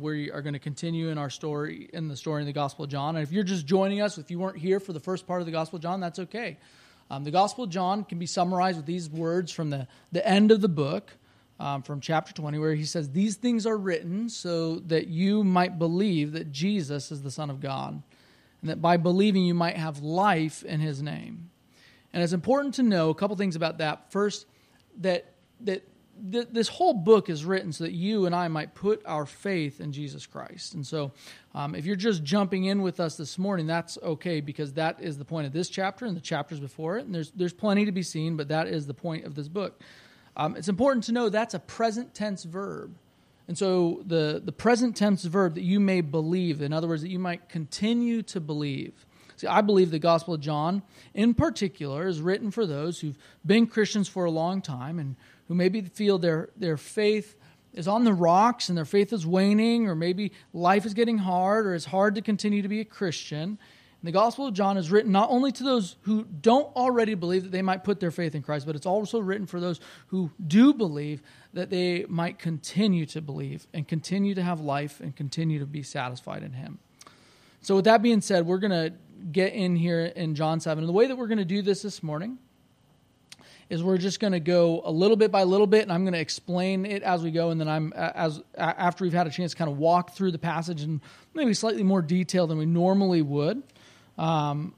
we are going to continue in our story, in the story in the Gospel of John. And if you're just joining us, if you weren't here for the first part of the Gospel of John, that's okay. Um, the Gospel of John can be summarized with these words from the, the end of the book, um, from chapter 20, where he says, These things are written so that you might believe that Jesus is the Son of God, and that by believing you might have life in his name. And it's important to know a couple things about that. First, that, that th- this whole book is written so that you and I might put our faith in Jesus Christ. And so, um, if you're just jumping in with us this morning, that's okay because that is the point of this chapter and the chapters before it. And there's there's plenty to be seen, but that is the point of this book. Um, it's important to know that's a present tense verb. And so the, the present tense verb that you may believe, in other words, that you might continue to believe. See, I believe the Gospel of John, in particular, is written for those who've been Christians for a long time and who maybe feel their, their faith is on the rocks and their faith is waning, or maybe life is getting hard, or it's hard to continue to be a Christian. And the Gospel of John is written not only to those who don't already believe that they might put their faith in Christ, but it's also written for those who do believe that they might continue to believe and continue to have life and continue to be satisfied in Him. So, with that being said, we're going to get in here in John 7. And the way that we're going to do this this morning is we're just going to go a little bit by little bit and i'm going to explain it as we go and then i'm as after we've had a chance to kind of walk through the passage in maybe slightly more detail than we normally would um,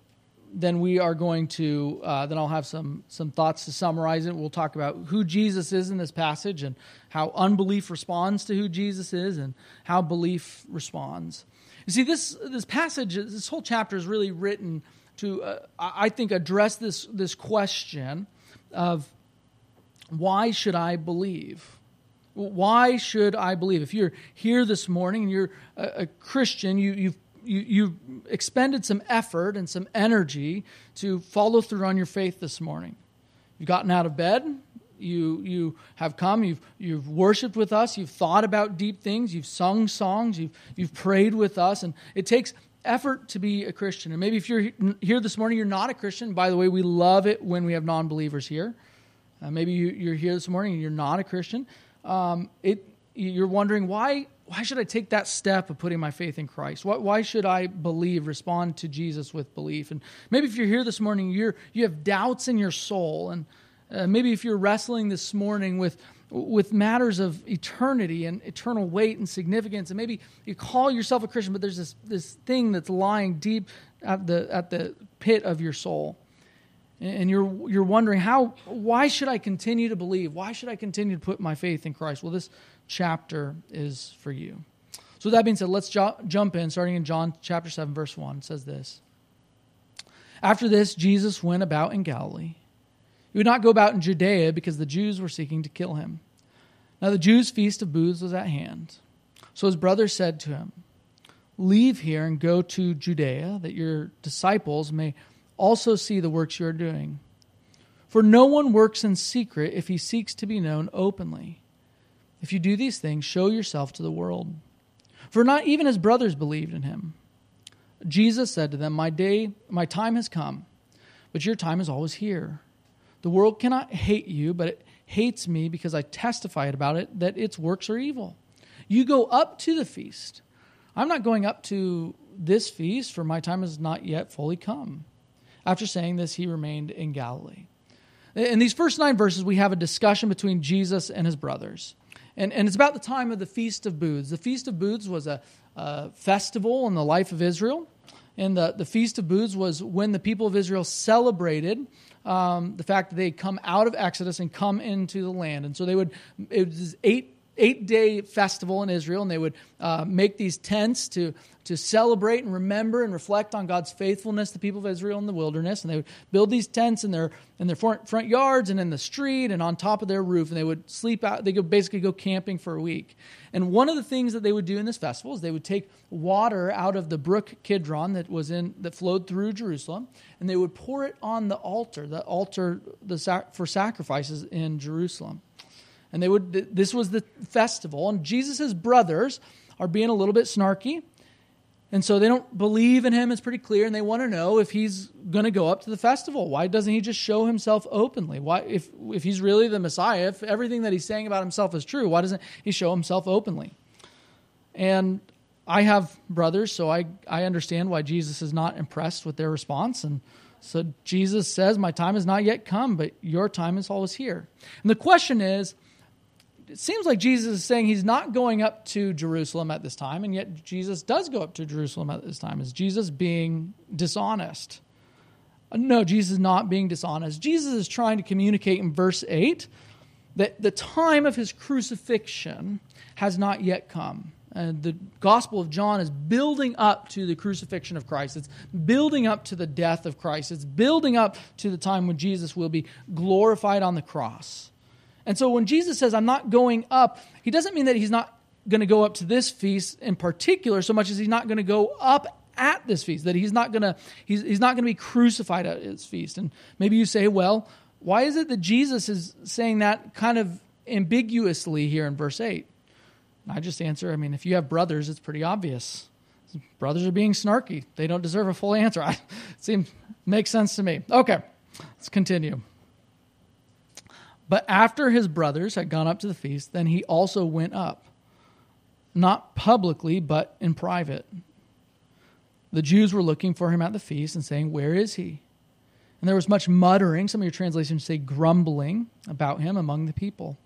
then we are going to uh, then i'll have some some thoughts to summarize it. We'll talk about who jesus is in this passage and how unbelief responds to who jesus is and how belief responds. You see this this passage this whole chapter is really written to uh, i think address this this question of why should I believe? Why should I believe? If you're here this morning and you're a, a Christian, you, you've you, you've expended some effort and some energy to follow through on your faith this morning. You've gotten out of bed. You, you have come. You've, you've worshiped with us. You've thought about deep things. You've sung songs. You've, you've prayed with us. And it takes effort to be a Christian. And maybe if you're here this morning, you're not a Christian. By the way, we love it when we have non believers here. Uh, maybe you, are here this morning and you're not a Christian. Um, it, you're wondering why, why should I take that step of putting my faith in Christ? Why, why should I believe, respond to Jesus with belief? And maybe if you're here this morning, you're, you have doubts in your soul. And uh, maybe if you're wrestling this morning with, with matters of eternity and eternal weight and significance. And maybe you call yourself a Christian, but there's this, this thing that's lying deep at the, at the pit of your soul. And you're, you're wondering, how, why should I continue to believe? Why should I continue to put my faith in Christ? Well, this chapter is for you. So, that being said, let's jo- jump in, starting in John chapter 7, verse 1. It says this After this, Jesus went about in Galilee he would not go about in Judea because the Jews were seeking to kill him. Now the Jews' feast of booths was at hand. So his brothers said to him, Leave here and go to Judea, that your disciples may also see the works you are doing. For no one works in secret if he seeks to be known openly. If you do these things, show yourself to the world. For not even his brothers believed in him. Jesus said to them, My day, my time has come, but your time is always here. The world cannot hate you, but it hates me because I testified about it that its works are evil. You go up to the feast. I'm not going up to this feast, for my time has not yet fully come. After saying this, he remained in Galilee. In these first nine verses, we have a discussion between Jesus and his brothers. And, and it's about the time of the Feast of Booths. The Feast of Booths was a, a festival in the life of Israel. And the, the Feast of Booths was when the people of Israel celebrated um, the fact that they come out of Exodus and come into the land. And so they would, it was eight eight day festival in Israel, and they would uh, make these tents to, to celebrate and remember and reflect on God's faithfulness to the people of Israel in the wilderness. And they would build these tents in their, in their front, yards and in the street and on top of their roof, and they would sleep out. They could basically go camping for a week. And one of the things that they would do in this festival is they would take water out of the brook Kidron that was in that flowed through Jerusalem, and they would pour it on the altar, the altar the, for sacrifices in Jerusalem. And they would this was the festival, and Jesus' brothers are being a little bit snarky. And so they don't believe in him, it's pretty clear, and they want to know if he's going to go up to the festival. Why doesn't he just show himself openly? Why, if, if he's really the Messiah, if everything that he's saying about himself is true, why doesn't he show himself openly? And I have brothers, so I, I understand why Jesus is not impressed with their response. And so Jesus says, My time has not yet come, but your time is always here. And the question is, it seems like Jesus is saying he's not going up to Jerusalem at this time, and yet Jesus does go up to Jerusalem at this time. Is Jesus being dishonest? No, Jesus is not being dishonest. Jesus is trying to communicate in verse 8 that the time of his crucifixion has not yet come. And the Gospel of John is building up to the crucifixion of Christ. It's building up to the death of Christ. It's building up to the time when Jesus will be glorified on the cross. And so when Jesus says, I'm not going up, he doesn't mean that he's not going to go up to this feast in particular so much as he's not going to go up at this feast that he's not going to he's, he's not going to be crucified at his feast. And maybe you say well why is it that jesus is saying that kind of ambiguously here in verse 8 and i just answer i mean if you have brothers it's pretty obvious. Brothers are being snarky. They don't deserve a full answer. It seems makes sense to me. Okay let's continue but after his brothers had gone up to the feast, then he also went up, not publicly, but in private. The Jews were looking for him at the feast and saying, Where is he? And there was much muttering, some of your translations say grumbling about him among the people.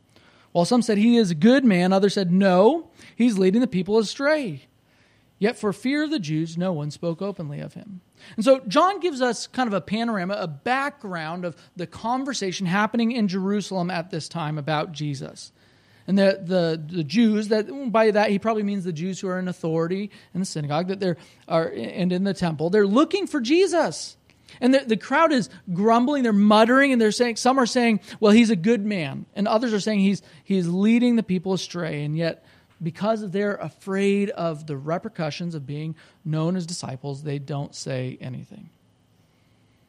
While some said, He is a good man, others said, No, he's leading the people astray. Yet for fear of the Jews, no one spoke openly of him. And so John gives us kind of a panorama, a background of the conversation happening in Jerusalem at this time about Jesus. And the, the, the Jews, that by that he probably means the Jews who are in authority in the synagogue, that they're are and in the temple, they're looking for Jesus. And the, the crowd is grumbling, they're muttering, and they're saying, some are saying, well, he's a good man. And others are saying he's, he's leading the people astray. And yet because they're afraid of the repercussions of being known as disciples, they don't say anything.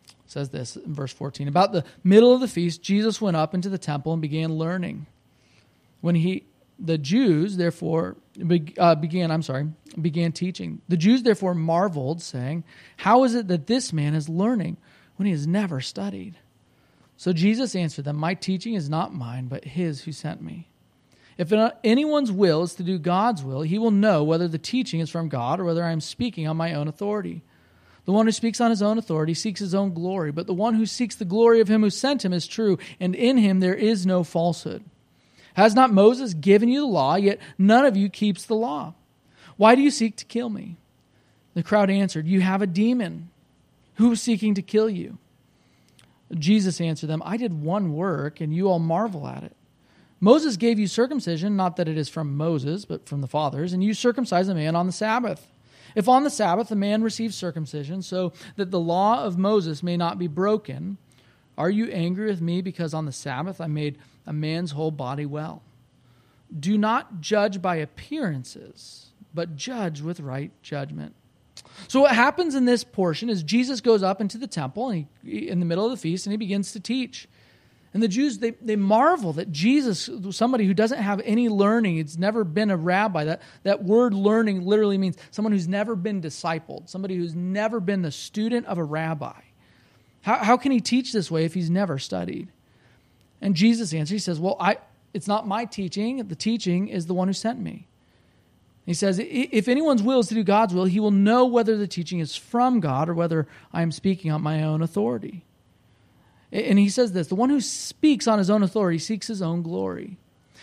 It says this in verse 14 About the middle of the feast, Jesus went up into the temple and began learning. When he, the Jews, therefore, uh, began, I'm sorry, began teaching. The Jews, therefore, marveled, saying, How is it that this man is learning when he has never studied? So Jesus answered them, My teaching is not mine, but his who sent me. If anyone's will is to do God's will, he will know whether the teaching is from God or whether I am speaking on my own authority. The one who speaks on his own authority seeks his own glory, but the one who seeks the glory of him who sent him is true, and in him there is no falsehood. Has not Moses given you the law, yet none of you keeps the law? Why do you seek to kill me? The crowd answered, You have a demon. Who is seeking to kill you? Jesus answered them, I did one work, and you all marvel at it. Moses gave you circumcision, not that it is from Moses, but from the fathers, and you circumcise a man on the Sabbath. If on the Sabbath a man receives circumcision, so that the law of Moses may not be broken, are you angry with me because on the Sabbath I made a man's whole body well? Do not judge by appearances, but judge with right judgment. So what happens in this portion is Jesus goes up into the temple and he, in the middle of the feast and he begins to teach. And the Jews, they, they marvel that Jesus, somebody who doesn't have any learning, it's never been a rabbi. That, that word learning literally means someone who's never been discipled, somebody who's never been the student of a rabbi. How, how can he teach this way if he's never studied? And Jesus answers, he says, Well, I, it's not my teaching. The teaching is the one who sent me. He says, If anyone's will is to do God's will, he will know whether the teaching is from God or whether I am speaking on my own authority. And he says this the one who speaks on his own authority seeks his own glory.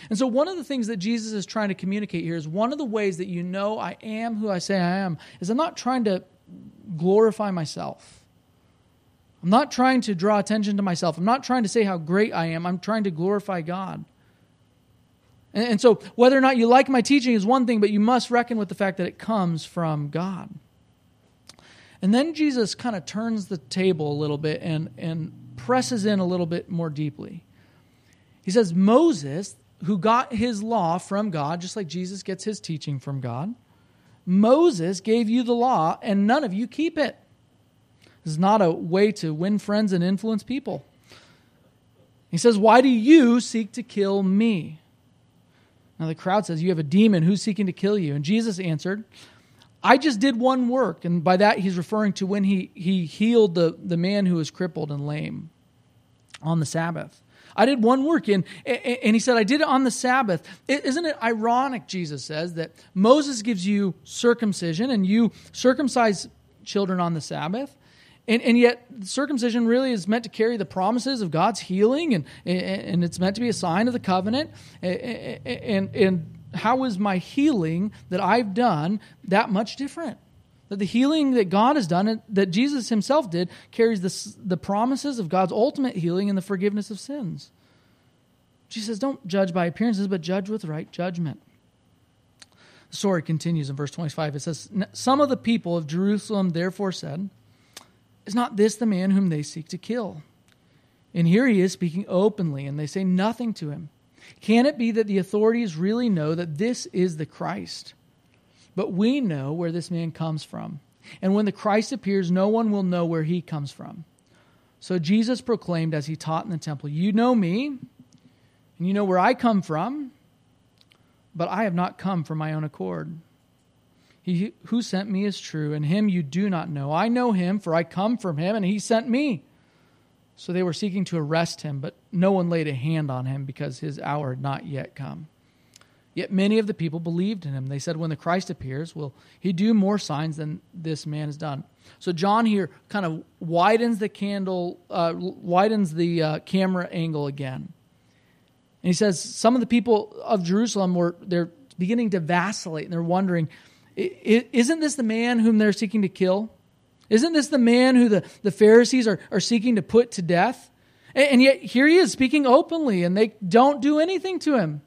And so, one of the things that Jesus is trying to communicate here is one of the ways that you know I am who I say I am is I'm not trying to glorify myself. I'm not trying to draw attention to myself. I'm not trying to say how great I am. I'm trying to glorify God. And, and so, whether or not you like my teaching is one thing, but you must reckon with the fact that it comes from God. And then Jesus kind of turns the table a little bit and, and presses in a little bit more deeply. He says, Moses, who got his law from God, just like Jesus gets his teaching from God, Moses gave you the law, and none of you keep it. This is not a way to win friends and influence people. He says, Why do you seek to kill me? Now the crowd says, You have a demon. Who's seeking to kill you? And Jesus answered, I just did one work. And by that, he's referring to when he, he healed the, the man who was crippled and lame on the Sabbath. I did one work. And, and he said, I did it on the Sabbath. Isn't it ironic, Jesus says, that Moses gives you circumcision and you circumcise children on the Sabbath? And, and yet, circumcision really is meant to carry the promises of God's healing, and, and it's meant to be a sign of the covenant. And, and how is my healing that I've done that much different? That the healing that God has done, that Jesus himself did, carries the, the promises of God's ultimate healing and the forgiveness of sins. Jesus says, Don't judge by appearances, but judge with right judgment. The story continues in verse 25. It says, Some of the people of Jerusalem therefore said, Is not this the man whom they seek to kill? And here he is speaking openly, and they say nothing to him. Can it be that the authorities really know that this is the Christ? But we know where this man comes from. And when the Christ appears, no one will know where he comes from. So Jesus proclaimed as he taught in the temple, You know me, and you know where I come from, but I have not come from my own accord. He who sent me is true, and him you do not know. I know him, for I come from him, and he sent me. So they were seeking to arrest him, but no one laid a hand on him because his hour had not yet come. Yet many of the people believed in him. They said, When the Christ appears, will he do more signs than this man has done? So John here kind of widens the candle, uh, widens the uh, camera angle again. And he says, Some of the people of Jerusalem were they're beginning to vacillate and they're wondering, Isn't this the man whom they're seeking to kill? Isn't this the man who the, the Pharisees are, are seeking to put to death? And, and yet here he is speaking openly, and they don't do anything to him.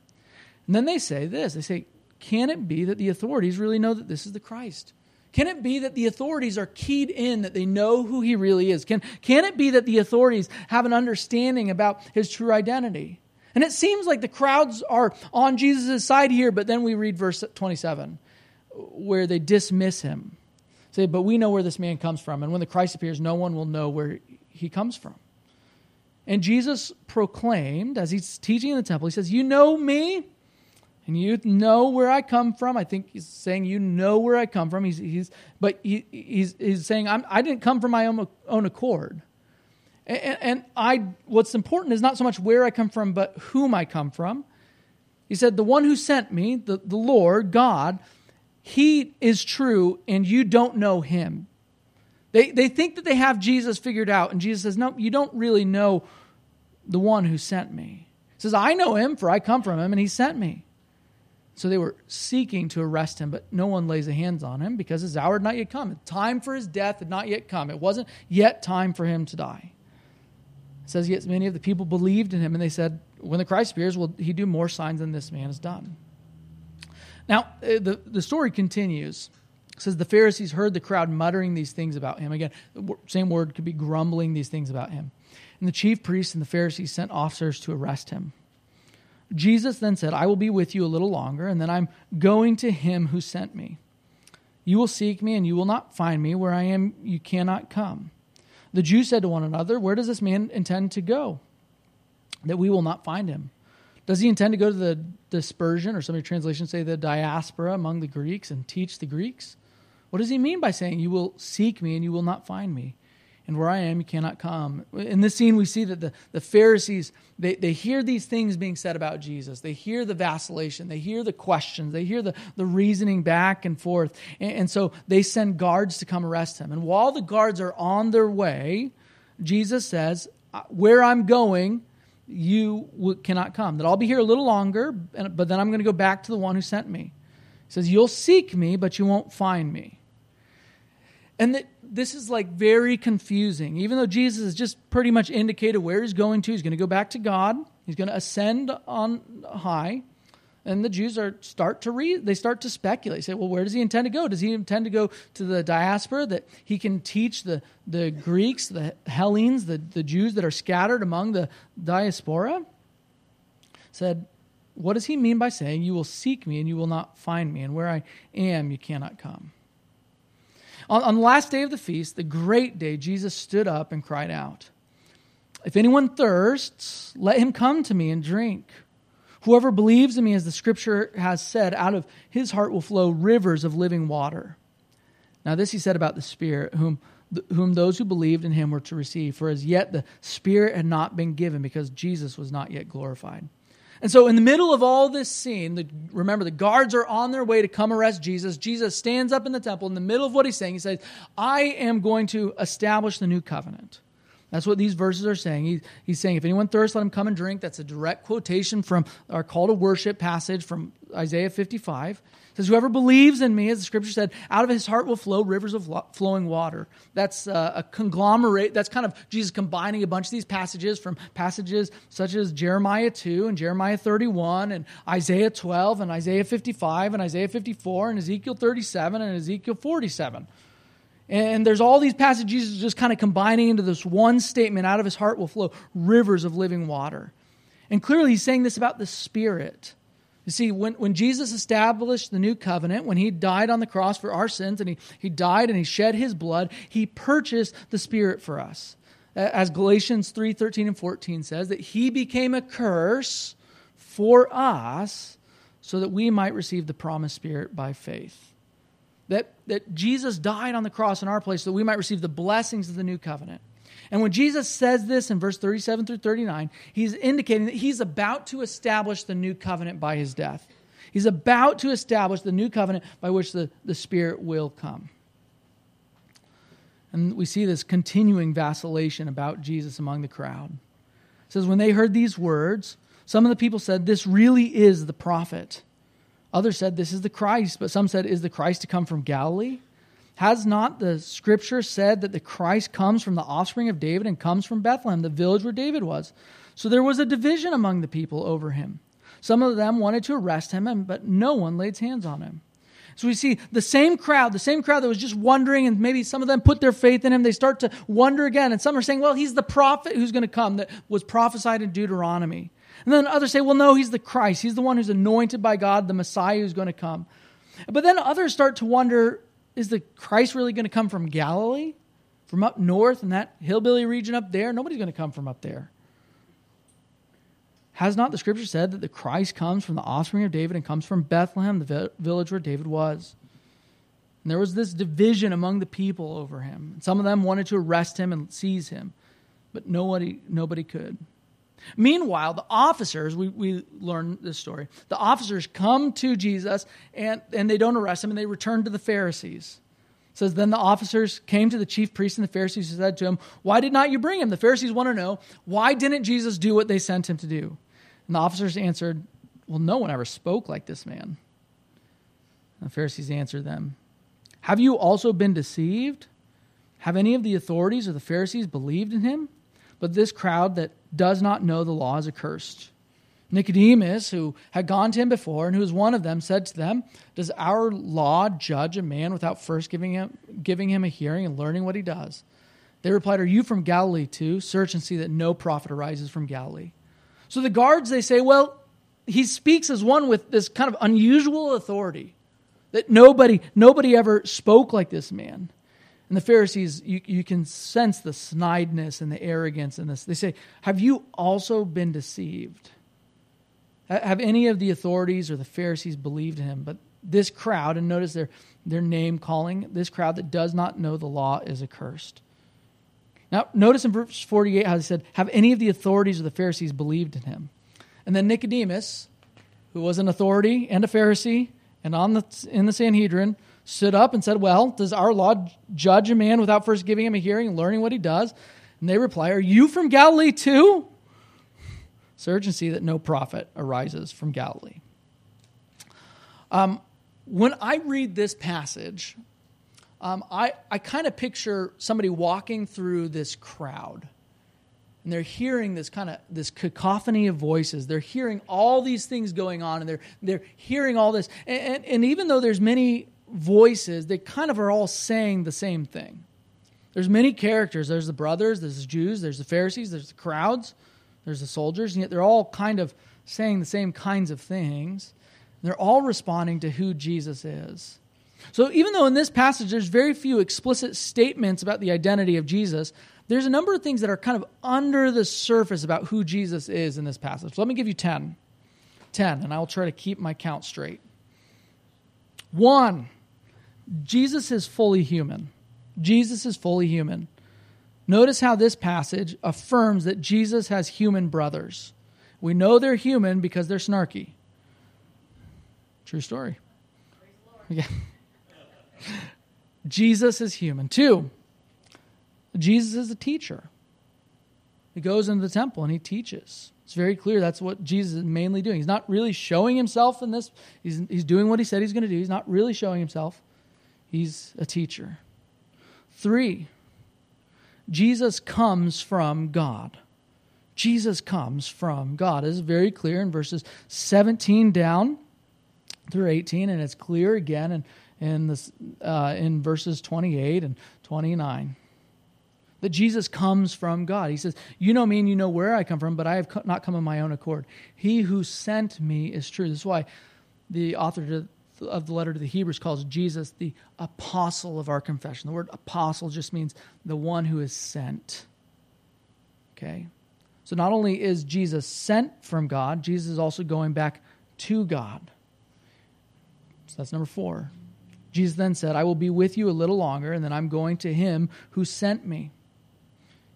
And then they say this they say, Can it be that the authorities really know that this is the Christ? Can it be that the authorities are keyed in that they know who he really is? Can, can it be that the authorities have an understanding about his true identity? And it seems like the crowds are on Jesus' side here, but then we read verse 27 where they dismiss him. Say, but we know where this man comes from. And when the Christ appears, no one will know where he comes from. And Jesus proclaimed, as he's teaching in the temple, he says, You know me, and you know where I come from. I think he's saying you know where I come from. He's, he's but he, he's, he's saying I'm, I did not come from my own, own accord. And, and I, what's important is not so much where I come from, but whom I come from. He said, The one who sent me, the, the Lord, God, he is true, and you don't know him. They, they think that they have Jesus figured out, and Jesus says, No, you don't really know the one who sent me. He says, I know him, for I come from him, and he sent me. So they were seeking to arrest him, but no one lays a hands on him because his hour had not yet come. Time for his death had not yet come. It wasn't yet time for him to die. It says, Yet many of the people believed in him, and they said, When the Christ appears, will he do more signs than this man has done? Now, uh, the, the story continues. It says, The Pharisees heard the crowd muttering these things about him. Again, same word could be grumbling these things about him. And the chief priests and the Pharisees sent officers to arrest him. Jesus then said, I will be with you a little longer, and then I'm going to him who sent me. You will seek me, and you will not find me. Where I am, you cannot come. The Jews said to one another, Where does this man intend to go? That we will not find him. Does he intend to go to the dispersion, or some of your translations say the diaspora among the Greeks and teach the Greeks? What does he mean by saying, You will seek me and you will not find me? and where I am, you cannot come. In this scene, we see that the, the Pharisees, they, they hear these things being said about Jesus. They hear the vacillation. They hear the questions. They hear the, the reasoning back and forth. And, and so they send guards to come arrest him. And while the guards are on their way, Jesus says, uh, Where I'm going, you cannot come. That I'll be here a little longer, but then I'm going to go back to the one who sent me. He says, You'll seek me, but you won't find me. And that this is like very confusing. Even though Jesus has just pretty much indicated where he's going to, he's going to go back to God. He's going to ascend on high. And the Jews are start to read, they start to speculate. Say, well, where does he intend to go? Does he intend to go to the diaspora that he can teach the, the Greeks, the Hellenes, the, the Jews that are scattered among the diaspora? Said, what does he mean by saying, You will seek me and you will not find me, and where I am, you cannot come? On, on the last day of the feast, the great day, Jesus stood up and cried out, If anyone thirsts, let him come to me and drink. Whoever believes in me, as the scripture has said, out of his heart will flow rivers of living water. Now, this he said about the Spirit, whom whom those who believed in him were to receive. For as yet the Spirit had not been given because Jesus was not yet glorified. And so, in the middle of all this scene, the, remember the guards are on their way to come arrest Jesus. Jesus stands up in the temple. In the middle of what he's saying, he says, I am going to establish the new covenant. That's what these verses are saying. He, he's saying, if anyone thirsts, let him come and drink. That's a direct quotation from our call to worship passage from Isaiah 55 says, Whoever believes in me, as the scripture said, out of his heart will flow rivers of flowing water. That's uh, a conglomerate. That's kind of Jesus combining a bunch of these passages from passages such as Jeremiah 2 and Jeremiah 31 and Isaiah 12 and Isaiah 55 and Isaiah 54 and Ezekiel 37 and Ezekiel 47. And there's all these passages just kind of combining into this one statement out of his heart will flow rivers of living water. And clearly, he's saying this about the Spirit. You see, when, when Jesus established the new covenant, when he died on the cross for our sins, and he, he died and he shed his blood, he purchased the Spirit for us. As Galatians 3 13 and 14 says, that he became a curse for us so that we might receive the promised Spirit by faith. That, that Jesus died on the cross in our place so that we might receive the blessings of the new covenant. And when Jesus says this in verse 37 through 39, he's indicating that he's about to establish the new covenant by his death. He's about to establish the new covenant by which the, the Spirit will come. And we see this continuing vacillation about Jesus among the crowd. It says, When they heard these words, some of the people said, This really is the prophet. Others said, This is the Christ. But some said, Is the Christ to come from Galilee? Has not the scripture said that the Christ comes from the offspring of David and comes from Bethlehem, the village where David was? So there was a division among the people over him. Some of them wanted to arrest him, but no one laid hands on him. So we see the same crowd, the same crowd that was just wondering, and maybe some of them put their faith in him. They start to wonder again. And some are saying, well, he's the prophet who's going to come that was prophesied in Deuteronomy. And then others say, well, no, he's the Christ. He's the one who's anointed by God, the Messiah who's going to come. But then others start to wonder is the Christ really going to come from Galilee? From up north in that hillbilly region up there? Nobody's going to come from up there. Has not the scripture said that the Christ comes from the offspring of David and comes from Bethlehem, the village where David was? And there was this division among the people over him. Some of them wanted to arrest him and seize him, but nobody, nobody could. Meanwhile, the officers, we, we learn this story, the officers come to Jesus and, and they don't arrest him and they return to the Pharisees. It says, Then the officers came to the chief priests and the Pharisees and said to him, Why did not you bring him? The Pharisees want to know, why didn't Jesus do what they sent him to do? And the officers answered, Well, no one ever spoke like this man. And the Pharisees answered them, Have you also been deceived? Have any of the authorities or the Pharisees believed in him? But this crowd that does not know the law is accursed. Nicodemus, who had gone to him before and who was one of them, said to them, Does our law judge a man without first giving him, giving him a hearing and learning what he does? They replied, Are you from Galilee too? Search and see that no prophet arises from Galilee. So the guards, they say, Well, he speaks as one with this kind of unusual authority that nobody, nobody ever spoke like this man. And the Pharisees, you, you can sense the snideness and the arrogance in this. They say, Have you also been deceived? Have any of the authorities or the Pharisees believed him? But this crowd, and notice their, their name calling, this crowd that does not know the law is accursed. Now, notice in verse 48 how he said, Have any of the authorities or the Pharisees believed in him? And then Nicodemus, who was an authority and a Pharisee and on the, in the Sanhedrin, stood up and said, Well, does our law judge a man without first giving him a hearing and learning what he does? And they reply, Are you from Galilee too? Search and see that no prophet arises from Galilee. Um, when I read this passage, um, I, I kind of picture somebody walking through this crowd and they're hearing this kind of this cacophony of voices they're hearing all these things going on and they're they're hearing all this and, and, and even though there's many voices, they kind of are all saying the same thing. There's many characters. There's the brothers, there's the Jews, there's the Pharisees, there's the crowds, there's the soldiers, and yet they're all kind of saying the same kinds of things. They're all responding to who Jesus is. So even though in this passage there's very few explicit statements about the identity of Jesus, there's a number of things that are kind of under the surface about who Jesus is in this passage. So let me give you 10. 10, and I'll try to keep my count straight. One, Jesus is fully human. Jesus is fully human. Notice how this passage affirms that Jesus has human brothers. We know they're human because they're snarky. True story. Yeah. Jesus is human. Two, Jesus is a teacher. He goes into the temple and he teaches. It's very clear that's what Jesus is mainly doing. He's not really showing himself in this. He's, he's doing what he said he's going to do. He's not really showing himself. He's a teacher. Three, Jesus comes from God. Jesus comes from God. This is very clear in verses 17 down through 18, and it's clear again in, in, this, uh, in verses 28 and 29 that Jesus comes from God. He says, You know me and you know where I come from, but I have not come of my own accord. He who sent me is true. This is why the author of the letter to the Hebrews calls Jesus the apostle of our confession. The word apostle just means the one who is sent. Okay? So not only is Jesus sent from God, Jesus is also going back to God. So that's number four. Jesus then said, I will be with you a little longer, and then I'm going to him who sent me.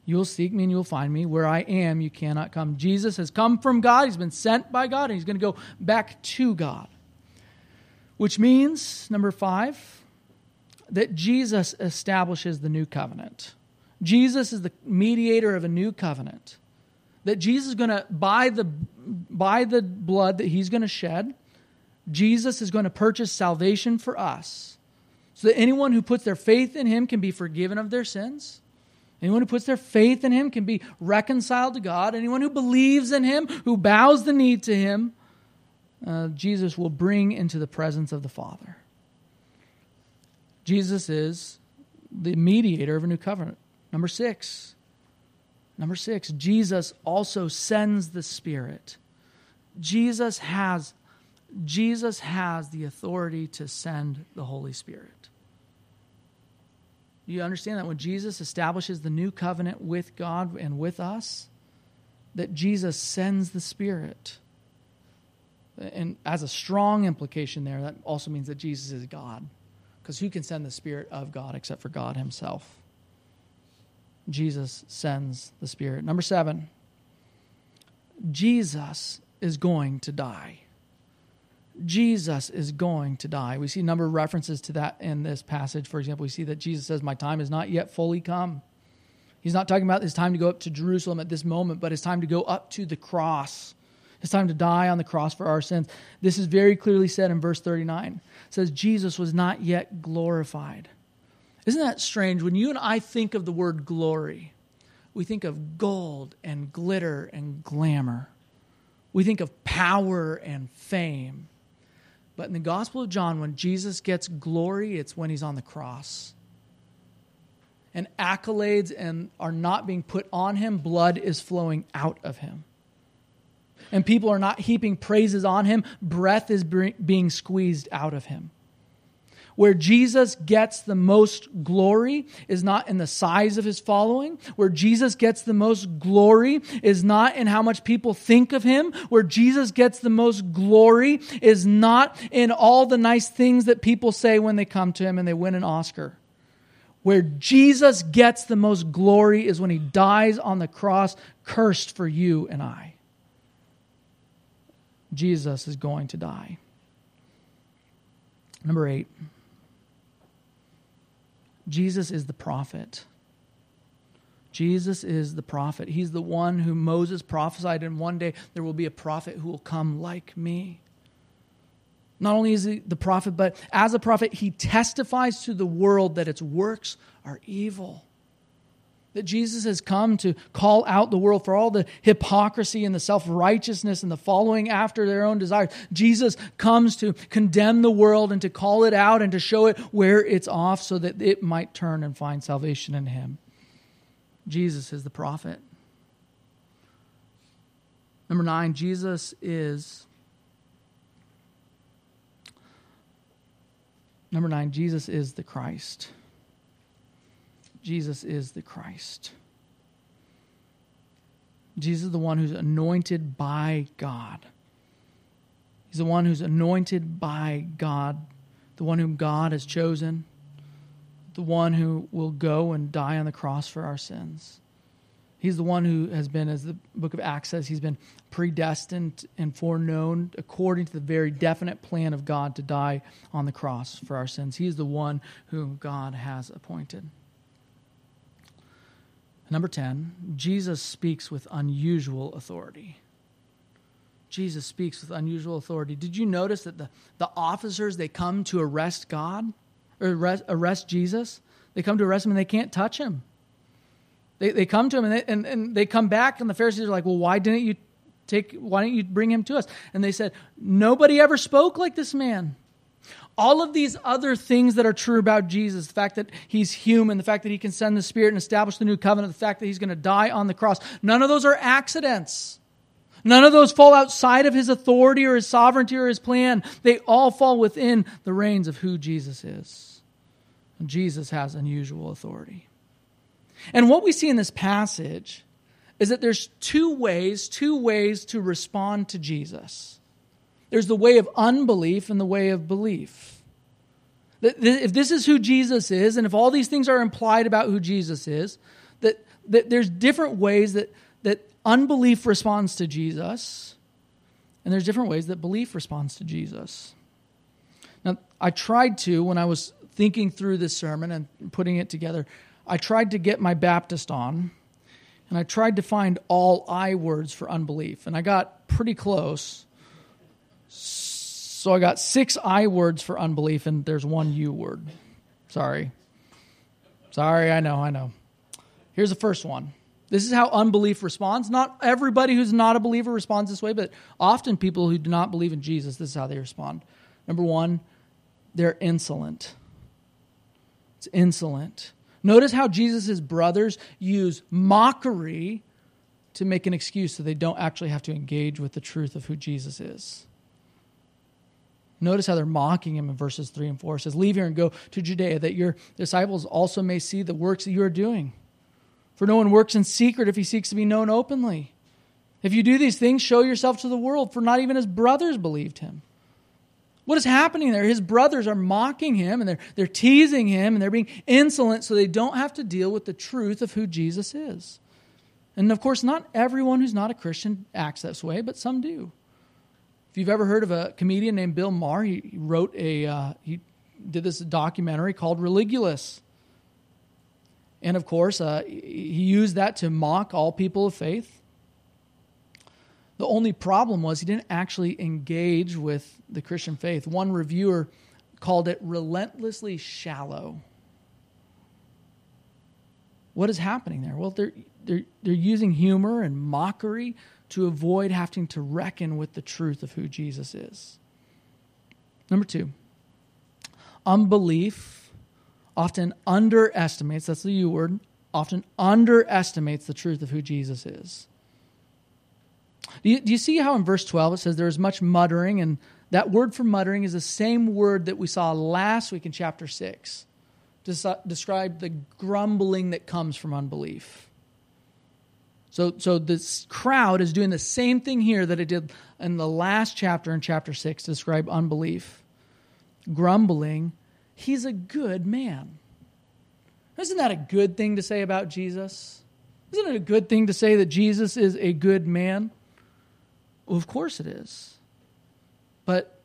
You'll seek me and you'll find me. Where I am, you cannot come. Jesus has come from God. He's been sent by God, and he's going to go back to God. Which means, number five, that Jesus establishes the new covenant. Jesus is the mediator of a new covenant. That Jesus is going to, by the, by the blood that he's going to shed, Jesus is going to purchase salvation for us. So that anyone who puts their faith in him can be forgiven of their sins. Anyone who puts their faith in him can be reconciled to God. Anyone who believes in him, who bows the knee to him, uh, Jesus will bring into the presence of the Father. Jesus is the mediator of a new covenant. Number six. Number six, Jesus also sends the Spirit. Jesus has, Jesus has the authority to send the Holy Spirit. You understand that when Jesus establishes the new covenant with God and with us, that Jesus sends the Spirit and as a strong implication there, that also means that Jesus is God. Because who can send the Spirit of God except for God Himself? Jesus sends the Spirit. Number seven, Jesus is going to die. Jesus is going to die. We see a number of references to that in this passage. For example, we see that Jesus says, My time is not yet fully come. He's not talking about his time to go up to Jerusalem at this moment, but his time to go up to the cross it's time to die on the cross for our sins. This is very clearly said in verse 39. It says, Jesus was not yet glorified. Isn't that strange? When you and I think of the word glory, we think of gold and glitter and glamour. We think of power and fame. But in the Gospel of John, when Jesus gets glory, it's when he's on the cross. And accolades and are not being put on him, blood is flowing out of him and people are not heaping praises on him, breath is being squeezed out of him. Where Jesus gets the most glory is not in the size of his following. Where Jesus gets the most glory is not in how much people think of him. Where Jesus gets the most glory is not in all the nice things that people say when they come to him and they win an Oscar. Where Jesus gets the most glory is when he dies on the cross, cursed for you and I. Jesus is going to die. Number eight, Jesus is the prophet. Jesus is the prophet. He's the one who Moses prophesied, and one day there will be a prophet who will come like me. Not only is he the prophet, but as a prophet, he testifies to the world that its works are evil. That Jesus has come to call out the world for all the hypocrisy and the self righteousness and the following after their own desires. Jesus comes to condemn the world and to call it out and to show it where it's off so that it might turn and find salvation in Him. Jesus is the prophet. Number nine, Jesus is. Number nine, Jesus is the Christ. Jesus is the Christ. Jesus is the one who's anointed by God. He's the one who's anointed by God, the one whom God has chosen, the one who will go and die on the cross for our sins. He's the one who has been, as the book of Acts says, he's been predestined and foreknown according to the very definite plan of God to die on the cross for our sins. He is the one whom God has appointed. Number 10, Jesus speaks with unusual authority. Jesus speaks with unusual authority. Did you notice that the, the officers, they come to arrest God or arrest, arrest Jesus? They come to arrest him and they can't touch him. They, they come to him and they, and, and they come back, and the Pharisees are like, Well, why didn't you take, why didn't you bring him to us? And they said, Nobody ever spoke like this man. All of these other things that are true about Jesus, the fact that he's human, the fact that he can send the Spirit and establish the new covenant, the fact that he's going to die on the cross, none of those are accidents. None of those fall outside of his authority or his sovereignty or his plan. They all fall within the reins of who Jesus is. And Jesus has unusual authority. And what we see in this passage is that there's two ways, two ways to respond to Jesus. There's the way of unbelief and the way of belief. If this is who Jesus is, and if all these things are implied about who Jesus is, that, that there's different ways that, that unbelief responds to Jesus, and there's different ways that belief responds to Jesus. Now, I tried to, when I was thinking through this sermon and putting it together, I tried to get my Baptist on, and I tried to find all I words for unbelief, and I got pretty close. So I got six I words for unbelief, and there's one U word. Sorry. Sorry, I know, I know. Here's the first one. This is how unbelief responds. Not everybody who's not a believer responds this way, but often people who do not believe in Jesus, this is how they respond. Number one, they're insolent. It's insolent. Notice how Jesus' brothers use mockery to make an excuse so they don't actually have to engage with the truth of who Jesus is. Notice how they're mocking him in verses 3 and 4. It says, Leave here and go to Judea, that your disciples also may see the works that you are doing. For no one works in secret if he seeks to be known openly. If you do these things, show yourself to the world, for not even his brothers believed him. What is happening there? His brothers are mocking him and they're, they're teasing him and they're being insolent so they don't have to deal with the truth of who Jesus is. And of course, not everyone who's not a Christian acts this way, but some do. If you've ever heard of a comedian named Bill Maher, he wrote a, uh, he did this documentary called Religulous. And of course, uh, he used that to mock all people of faith. The only problem was he didn't actually engage with the Christian faith. One reviewer called it relentlessly shallow. What is happening there? Well, they're, they're, they're using humor and mockery to avoid having to reckon with the truth of who Jesus is. Number two, unbelief often underestimates, that's the U word, often underestimates the truth of who Jesus is. Do you, do you see how in verse 12 it says there is much muttering? And that word for muttering is the same word that we saw last week in chapter 6 to describe the grumbling that comes from unbelief. So, so this crowd is doing the same thing here that it did in the last chapter in chapter 6 to describe unbelief. Grumbling, he's a good man. Isn't that a good thing to say about Jesus? Isn't it a good thing to say that Jesus is a good man? Well, of course it is. But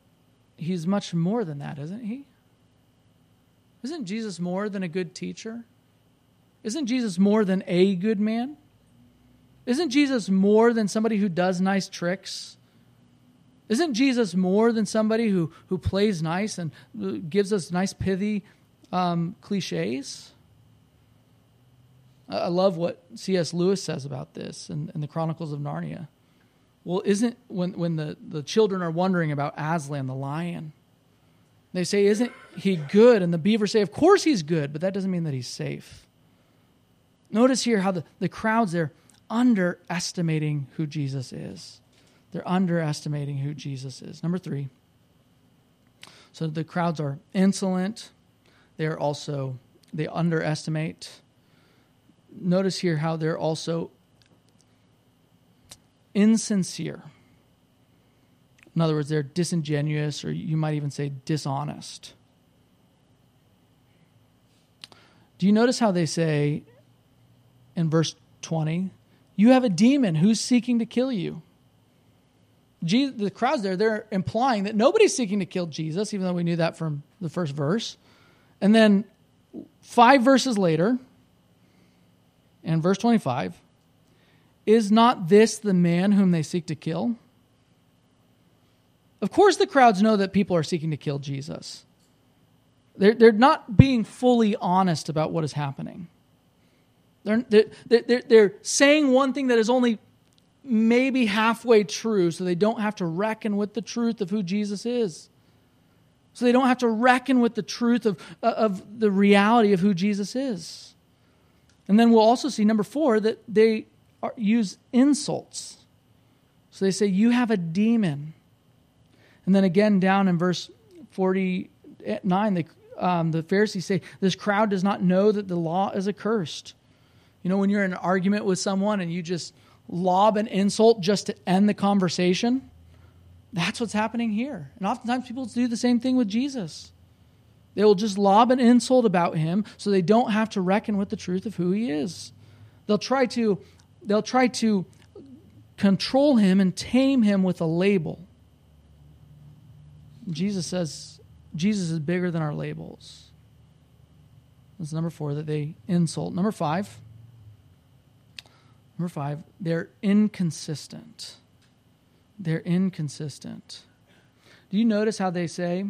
he's much more than that, isn't he? Isn't Jesus more than a good teacher? Isn't Jesus more than a good man? Isn't Jesus more than somebody who does nice tricks? Isn't Jesus more than somebody who, who plays nice and gives us nice, pithy um, cliches? I love what C.S. Lewis says about this in, in the Chronicles of Narnia. Well, isn't when, when the, the children are wondering about Aslan, the lion, they say, Isn't he good? And the beavers say, Of course he's good, but that doesn't mean that he's safe. Notice here how the, the crowds they're underestimating who Jesus is. They're underestimating who Jesus is. Number three. So the crowds are insolent. They're also, they underestimate. Notice here how they're also insincere. In other words, they're disingenuous, or you might even say dishonest. Do you notice how they say in verse 20, You have a demon who's seeking to kill you? Jesus, the crowds there, they're implying that nobody's seeking to kill Jesus, even though we knew that from the first verse. And then five verses later, in verse 25, is not this the man whom they seek to kill? Of course, the crowds know that people are seeking to kill Jesus. They're, they're not being fully honest about what is happening. They're, they're, they're, they're saying one thing that is only maybe halfway true, so they don't have to reckon with the truth of who Jesus is. So they don't have to reckon with the truth of, of the reality of who Jesus is. And then we'll also see, number four, that they are, use insults. So they say, You have a demon. And then again, down in verse 49, they, um, the Pharisees say, This crowd does not know that the law is accursed. You know, when you're in an argument with someone and you just lob an insult just to end the conversation, that's what's happening here. And oftentimes people do the same thing with Jesus. They will just lob an insult about him so they don't have to reckon with the truth of who he is. They'll try to they'll try to control him and tame him with a label. Jesus says Jesus is bigger than our labels. That's number four, that they insult. Number five, number five, they're inconsistent. They're inconsistent. Do you notice how they say,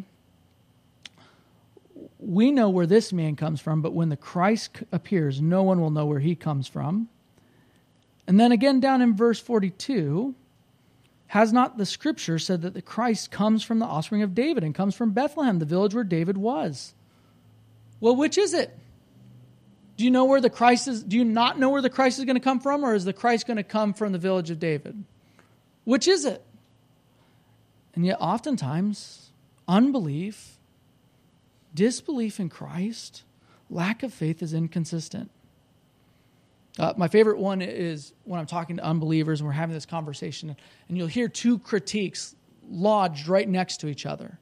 We know where this man comes from, but when the Christ appears, no one will know where he comes from. And then again, down in verse 42, has not the scripture said that the Christ comes from the offspring of David and comes from Bethlehem, the village where David was? Well, which is it? Do you know where the Christ is? Do you not know where the Christ is going to come from, or is the Christ going to come from the village of David? Which is it? And yet, oftentimes, unbelief, disbelief in Christ, lack of faith is inconsistent. Uh, my favorite one is when I'm talking to unbelievers and we're having this conversation, and you'll hear two critiques lodged right next to each other.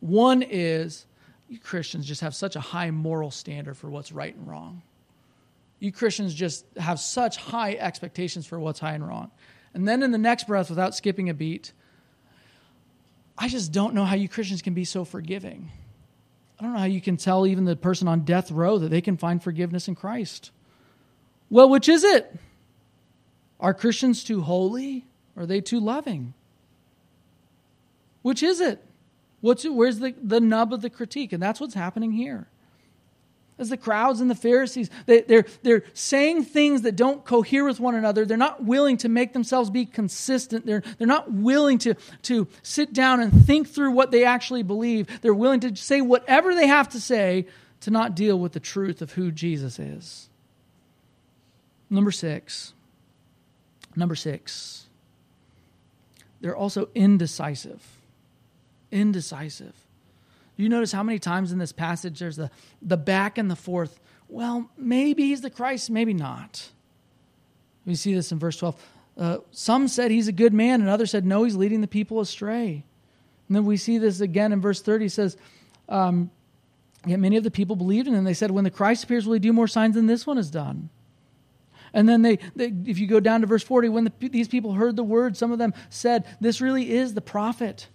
One is, you Christians just have such a high moral standard for what's right and wrong. You Christians just have such high expectations for what's high and wrong. And then in the next breath, without skipping a beat, I just don't know how you Christians can be so forgiving. I don't know how you can tell even the person on death row that they can find forgiveness in Christ. Well, which is it? Are Christians too holy? Are they too loving? Which is it? What's? Where's the, the nub of the critique? And that's what's happening here. As the crowds and the Pharisees, they, they're, they're saying things that don't cohere with one another. They're not willing to make themselves be consistent. They're, they're not willing to, to sit down and think through what they actually believe. They're willing to say whatever they have to say to not deal with the truth of who Jesus is. Number six. Number six. They're also indecisive. Indecisive. You notice how many times in this passage there's the, the back and the forth. Well, maybe he's the Christ, maybe not. We see this in verse 12. Uh, some said he's a good man, and others said, no, he's leading the people astray. And then we see this again in verse 30. He says, um, Yet many of the people believed in him. They said, When the Christ appears, will he do more signs than this one has done? And then they, they if you go down to verse 40, when the, these people heard the word, some of them said, This really is the prophet.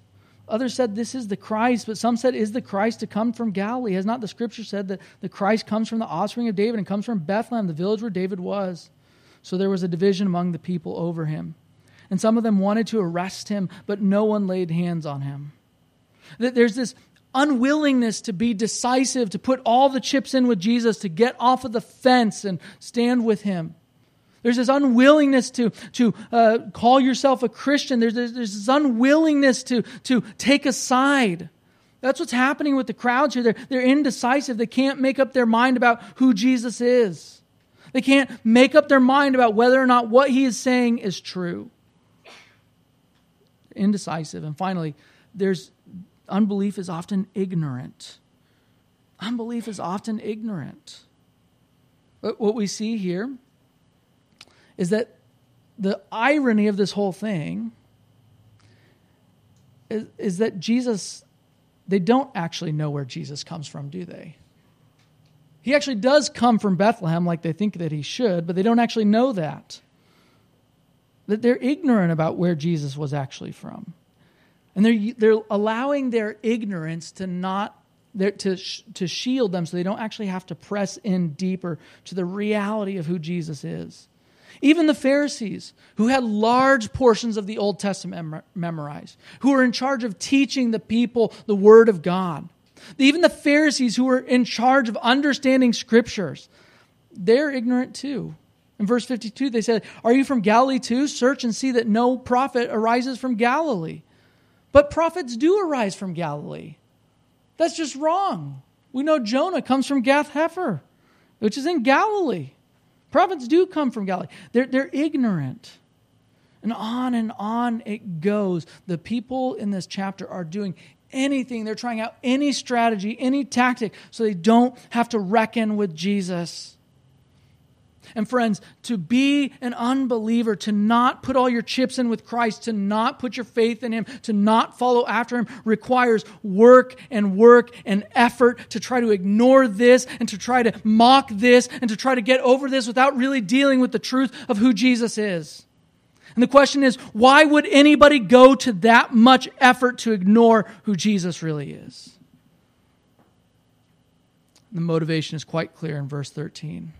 Others said, This is the Christ. But some said, Is the Christ to come from Galilee? Has not the scripture said that the Christ comes from the offspring of David and comes from Bethlehem, the village where David was? So there was a division among the people over him. And some of them wanted to arrest him, but no one laid hands on him. There's this unwillingness to be decisive, to put all the chips in with Jesus, to get off of the fence and stand with him. There's this unwillingness to, to uh, call yourself a Christian. There's, there's, there's this unwillingness to, to take a side. That's what's happening with the crowds here. They're, they're indecisive. They can't make up their mind about who Jesus is. They can't make up their mind about whether or not what he is saying is true. Indecisive. And finally, there's unbelief is often ignorant. Unbelief is often ignorant. But what we see here is that the irony of this whole thing is, is that Jesus, they don't actually know where Jesus comes from, do they? He actually does come from Bethlehem like they think that he should, but they don't actually know that. That they're ignorant about where Jesus was actually from. And they're, they're allowing their ignorance to not to, to shield them so they don't actually have to press in deeper to the reality of who Jesus is. Even the Pharisees, who had large portions of the Old Testament memorized, who were in charge of teaching the people the Word of God, even the Pharisees, who were in charge of understanding Scriptures, they're ignorant too. In verse 52, they said, Are you from Galilee too? Search and see that no prophet arises from Galilee. But prophets do arise from Galilee. That's just wrong. We know Jonah comes from Gath Hepher, which is in Galilee. Prophets do come from Galilee. They're, they're ignorant. And on and on it goes. The people in this chapter are doing anything, they're trying out any strategy, any tactic, so they don't have to reckon with Jesus. And friends, to be an unbeliever, to not put all your chips in with Christ, to not put your faith in Him, to not follow after Him requires work and work and effort to try to ignore this and to try to mock this and to try to get over this without really dealing with the truth of who Jesus is. And the question is, why would anybody go to that much effort to ignore who Jesus really is? The motivation is quite clear in verse 13.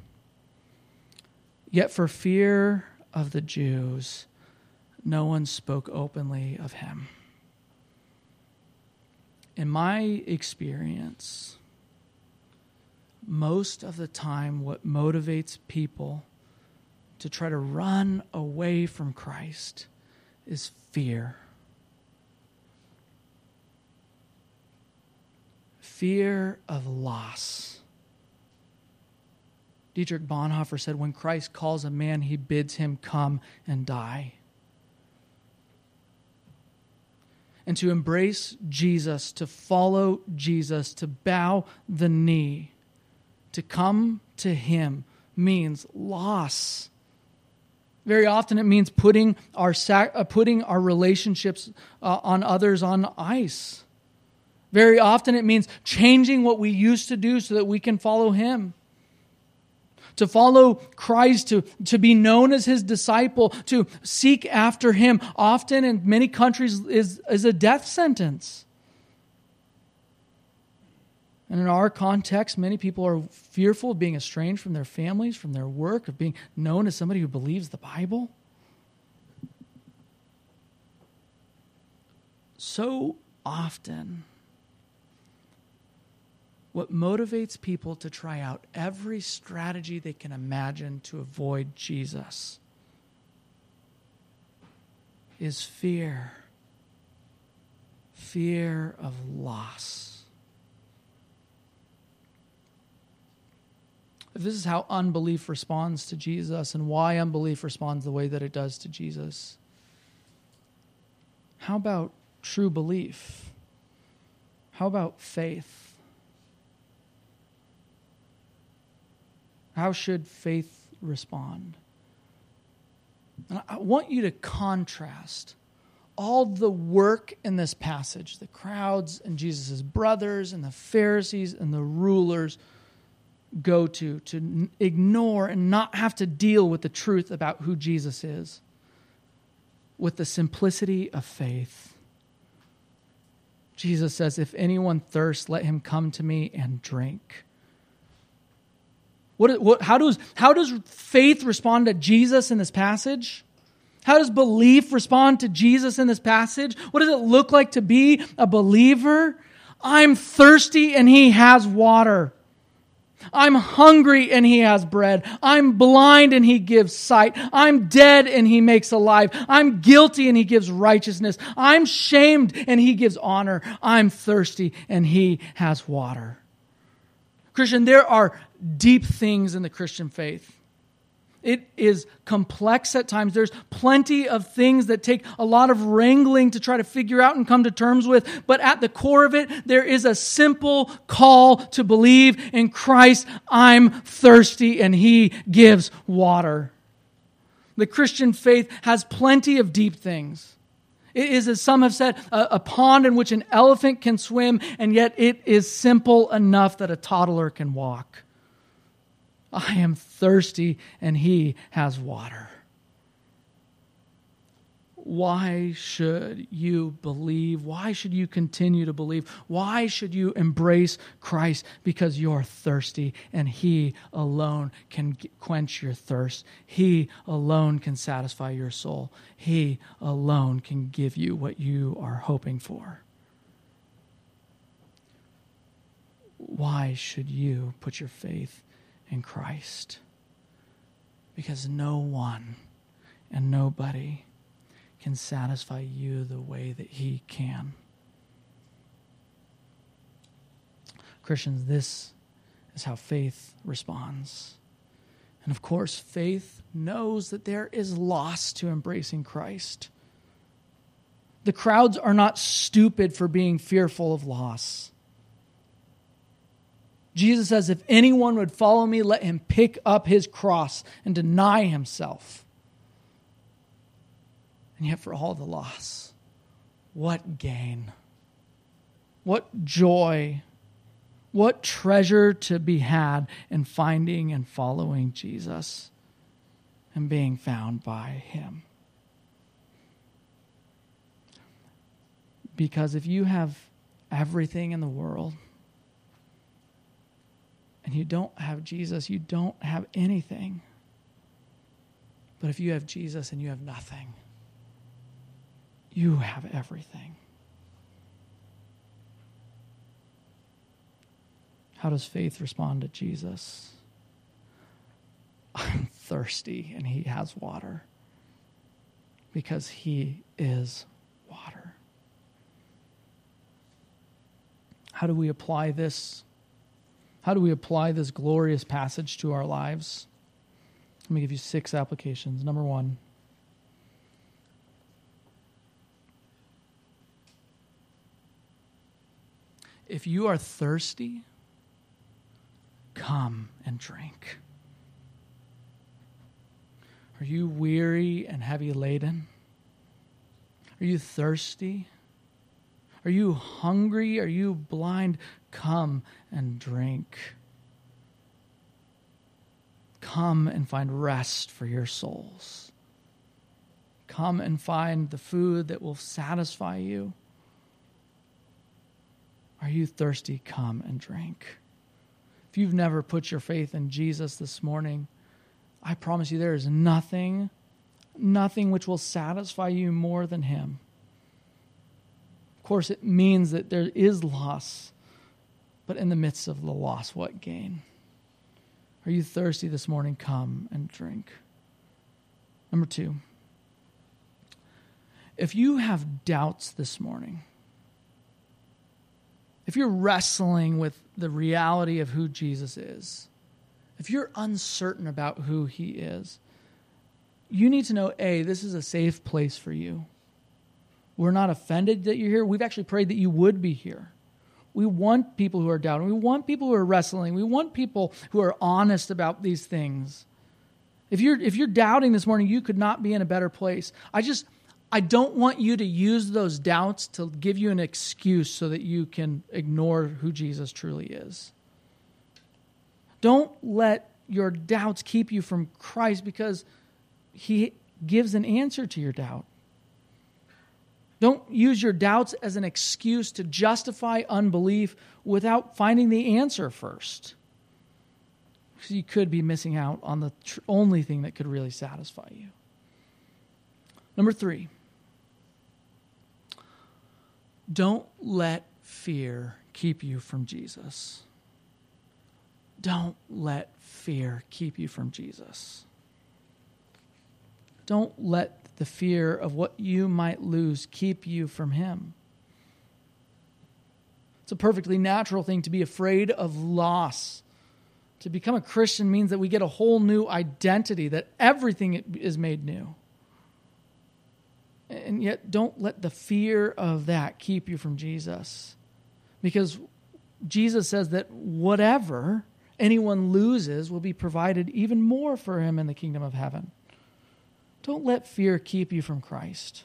Yet for fear of the Jews, no one spoke openly of him. In my experience, most of the time, what motivates people to try to run away from Christ is fear. Fear of loss. Dietrich Bonhoeffer said, When Christ calls a man, he bids him come and die. And to embrace Jesus, to follow Jesus, to bow the knee, to come to him means loss. Very often it means putting our, sac- uh, putting our relationships uh, on others on ice. Very often it means changing what we used to do so that we can follow him to follow Christ, to, to be known as his disciple, to seek after him, often in many countries is, is a death sentence. And in our context, many people are fearful of being estranged from their families, from their work, of being known as somebody who believes the Bible. So often, what motivates people to try out every strategy they can imagine to avoid Jesus is fear. Fear of loss. If this is how unbelief responds to Jesus and why unbelief responds the way that it does to Jesus, how about true belief? How about faith? How should faith respond? And I want you to contrast all the work in this passage the crowds and Jesus' brothers and the Pharisees and the rulers go to to ignore and not have to deal with the truth about who Jesus is with the simplicity of faith. Jesus says, If anyone thirsts, let him come to me and drink. What, what, how, does, how does faith respond to Jesus in this passage? How does belief respond to Jesus in this passage? What does it look like to be a believer? I'm thirsty and he has water. I'm hungry and he has bread. I'm blind and he gives sight. I'm dead and he makes alive. I'm guilty and he gives righteousness. I'm shamed and he gives honor. I'm thirsty and he has water. Christian, there are deep things in the Christian faith. It is complex at times. There's plenty of things that take a lot of wrangling to try to figure out and come to terms with. But at the core of it, there is a simple call to believe in Christ. I'm thirsty and He gives water. The Christian faith has plenty of deep things. It is, as some have said, a, a, pond in which an elephant can swim, and yet it is simple enough that a toddler can walk. I am thirsty, and he has water. Why should you believe? Why should you continue to believe? Why should you embrace Christ? Because you're thirsty and He alone can quench your thirst. He alone can satisfy your soul. He alone can give you what you are hoping for. Why should you put your faith in Christ? Because no one and nobody can satisfy you the way that He can. Christians, this is how faith responds. And of course, faith knows that there is loss to embracing Christ. The crowds are not stupid for being fearful of loss. Jesus says, If anyone would follow me, let him pick up his cross and deny himself. And yet, for all the loss, what gain? What joy? What treasure to be had in finding and following Jesus and being found by Him? Because if you have everything in the world and you don't have Jesus, you don't have anything. But if you have Jesus and you have nothing, you have everything. How does faith respond to Jesus? I'm thirsty and he has water because he is water. How do we apply this? How do we apply this glorious passage to our lives? Let me give you six applications. Number one, If you are thirsty, come and drink. Are you weary and heavy laden? Are you thirsty? Are you hungry? Are you blind? Come and drink. Come and find rest for your souls. Come and find the food that will satisfy you. Are you thirsty? Come and drink. If you've never put your faith in Jesus this morning, I promise you there is nothing, nothing which will satisfy you more than Him. Of course, it means that there is loss, but in the midst of the loss, what gain? Are you thirsty this morning? Come and drink. Number two, if you have doubts this morning, if you're wrestling with the reality of who Jesus is, if you're uncertain about who he is, you need to know A, this is a safe place for you. We're not offended that you're here. We've actually prayed that you would be here. We want people who are doubting. We want people who are wrestling. We want people who are honest about these things. If you're if you're doubting this morning, you could not be in a better place. I just I don't want you to use those doubts to give you an excuse so that you can ignore who Jesus truly is. Don't let your doubts keep you from Christ because he gives an answer to your doubt. Don't use your doubts as an excuse to justify unbelief without finding the answer first. You could be missing out on the tr- only thing that could really satisfy you. Number three, don't let fear keep you from Jesus. Don't let fear keep you from Jesus. Don't let the fear of what you might lose keep you from Him. It's a perfectly natural thing to be afraid of loss. To become a Christian means that we get a whole new identity, that everything is made new. And yet, don't let the fear of that keep you from Jesus. Because Jesus says that whatever anyone loses will be provided even more for him in the kingdom of heaven. Don't let fear keep you from Christ.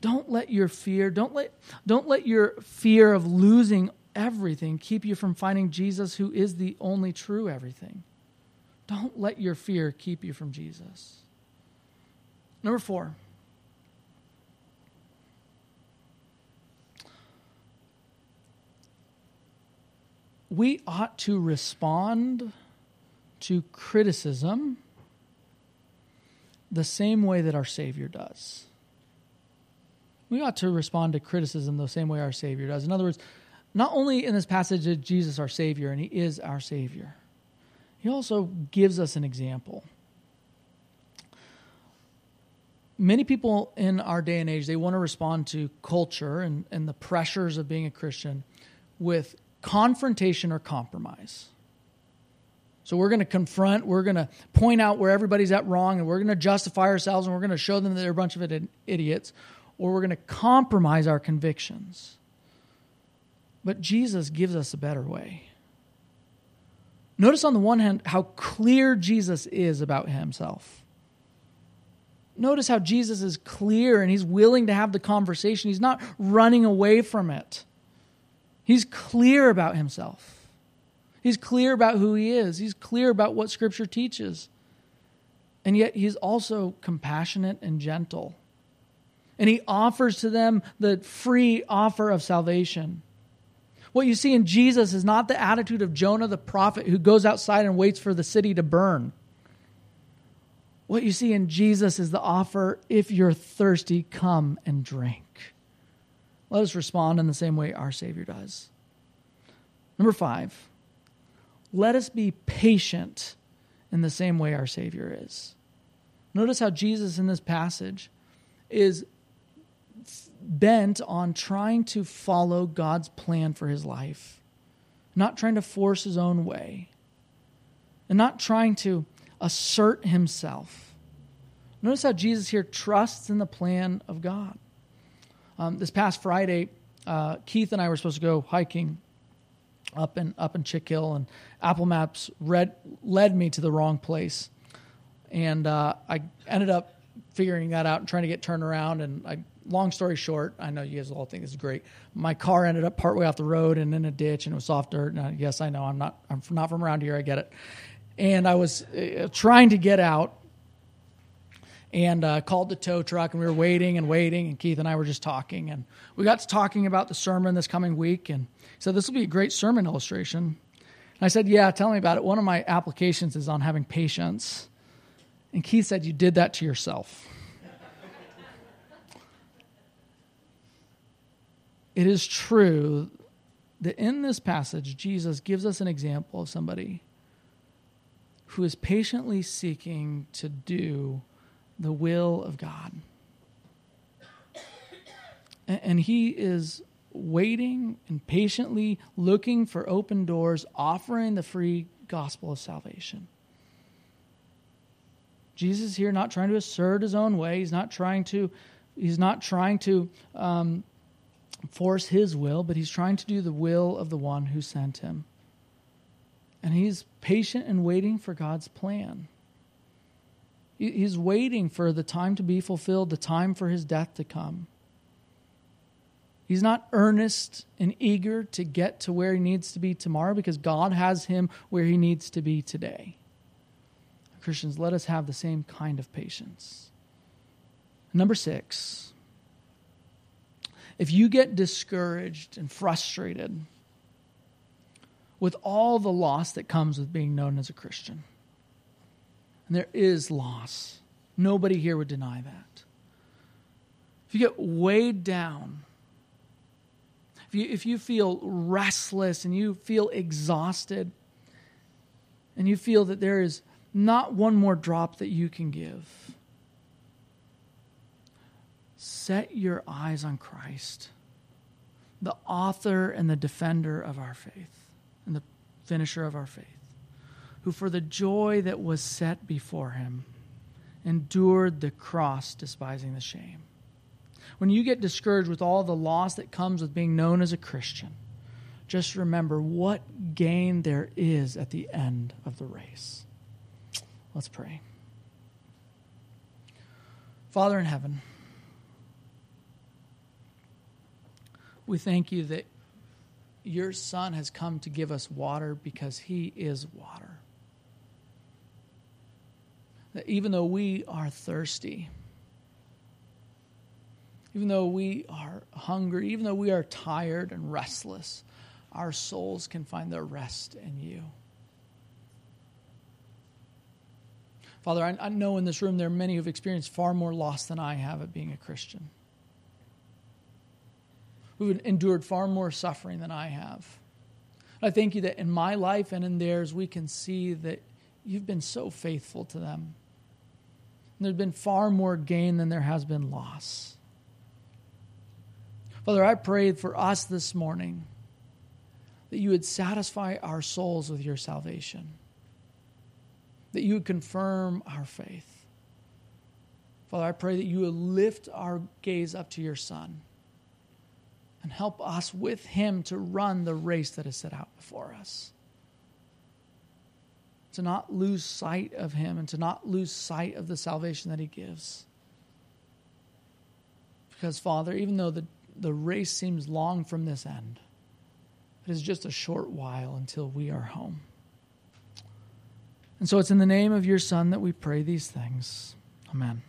Don't let your fear, don't let, don't let your fear of losing everything keep you from finding Jesus, who is the only true everything. Don't let your fear keep you from Jesus. Number four. We ought to respond to criticism the same way that our Savior does. We ought to respond to criticism the same way our Savior does. In other words, not only in this passage is Jesus our Savior, and He is our Savior, He also gives us an example. Many people in our day and age, they want to respond to culture and, and the pressures of being a Christian with confrontation or compromise. So we're going to confront, we're going to point out where everybody's at wrong, and we're going to justify ourselves, and we're going to show them that they're a bunch of idiots, or we're going to compromise our convictions. But Jesus gives us a better way. Notice on the one hand how clear Jesus is about himself. Notice how Jesus is clear and he's willing to have the conversation. He's not running away from it. He's clear about himself. He's clear about who he is, he's clear about what Scripture teaches. And yet, he's also compassionate and gentle. And he offers to them the free offer of salvation. What you see in Jesus is not the attitude of Jonah the prophet who goes outside and waits for the city to burn. What you see in Jesus is the offer if you're thirsty, come and drink. Let us respond in the same way our Savior does. Number five, let us be patient in the same way our Savior is. Notice how Jesus in this passage is bent on trying to follow God's plan for his life, not trying to force his own way, and not trying to assert himself. Notice how Jesus here trusts in the plan of God. Um, this past Friday, uh, Keith and I were supposed to go hiking up in up in Chick Hill, and Apple Maps read, led me to the wrong place, and uh, I ended up figuring that out and trying to get turned around. And I, long story short, I know you guys all think this is great. My car ended up partway off the road and in a ditch, and it was soft dirt. And yes, I know I'm not I'm not from around here. I get it. And I was uh, trying to get out, and uh, called the tow truck and we were waiting and waiting and keith and i were just talking and we got to talking about the sermon this coming week and said this will be a great sermon illustration. And i said yeah tell me about it. One of my applications is on having patience. And keith said you did that to yourself. It is true that in this passage jesus gives us an example of somebody who is patiently seeking to do the will of God. And he is waiting and patiently looking for open doors, offering the free gospel of salvation. Jesus is here not trying to assert his own way. He's not trying to, he's not trying to um, force his will, but he's trying to do the will of the one who sent him. And he's patient and waiting for God's plan. He's waiting for the time to be fulfilled, the time for his death to come. He's not earnest and eager to get to where he needs to be tomorrow because God has him where he needs to be today. Christians, let us have the same kind of patience. Number six, if you get discouraged and frustrated with all the loss that comes with being known as a Christian, and there is loss. Nobody here would deny that. If you get weighed down, if you, if you feel restless and you feel exhausted, and you feel that there is not one more drop that you can give, set your eyes on Christ, the author and the defender of our faith, and the finisher of our faith who for the joy that was set before him endured the cross, despising the shame. When you get discouraged with all the loss that comes with being known as a Christian, just remember what gain there is at the end of the race. Let's pray. Father in heaven, we thank you that your Son has come to give us water because he is water. that even though we are thirsty, even though we are hungry, even though we are tired and restless, our souls can find their rest in you. Father, I, I know in this room there are many who've experienced far more loss than I have at being a Christian, who've endured far more suffering than I have. And I thank you that in my life and in theirs, we can see that you've been so faithful to them. And there's been far more gain than there has been loss. Father, I prayed for us this morning that you would satisfy our souls with your salvation, that you would confirm our faith. Father, I pray that you would lift our gaze up to your Son and help us with him to run the race that is set out before us. To not lose sight of him and to not lose sight of the salvation that he gives. Because, Father, even though the, the race seems long from this end, it is just a short while until we are home. And so it's in the name of your Son that we pray these things. Amen.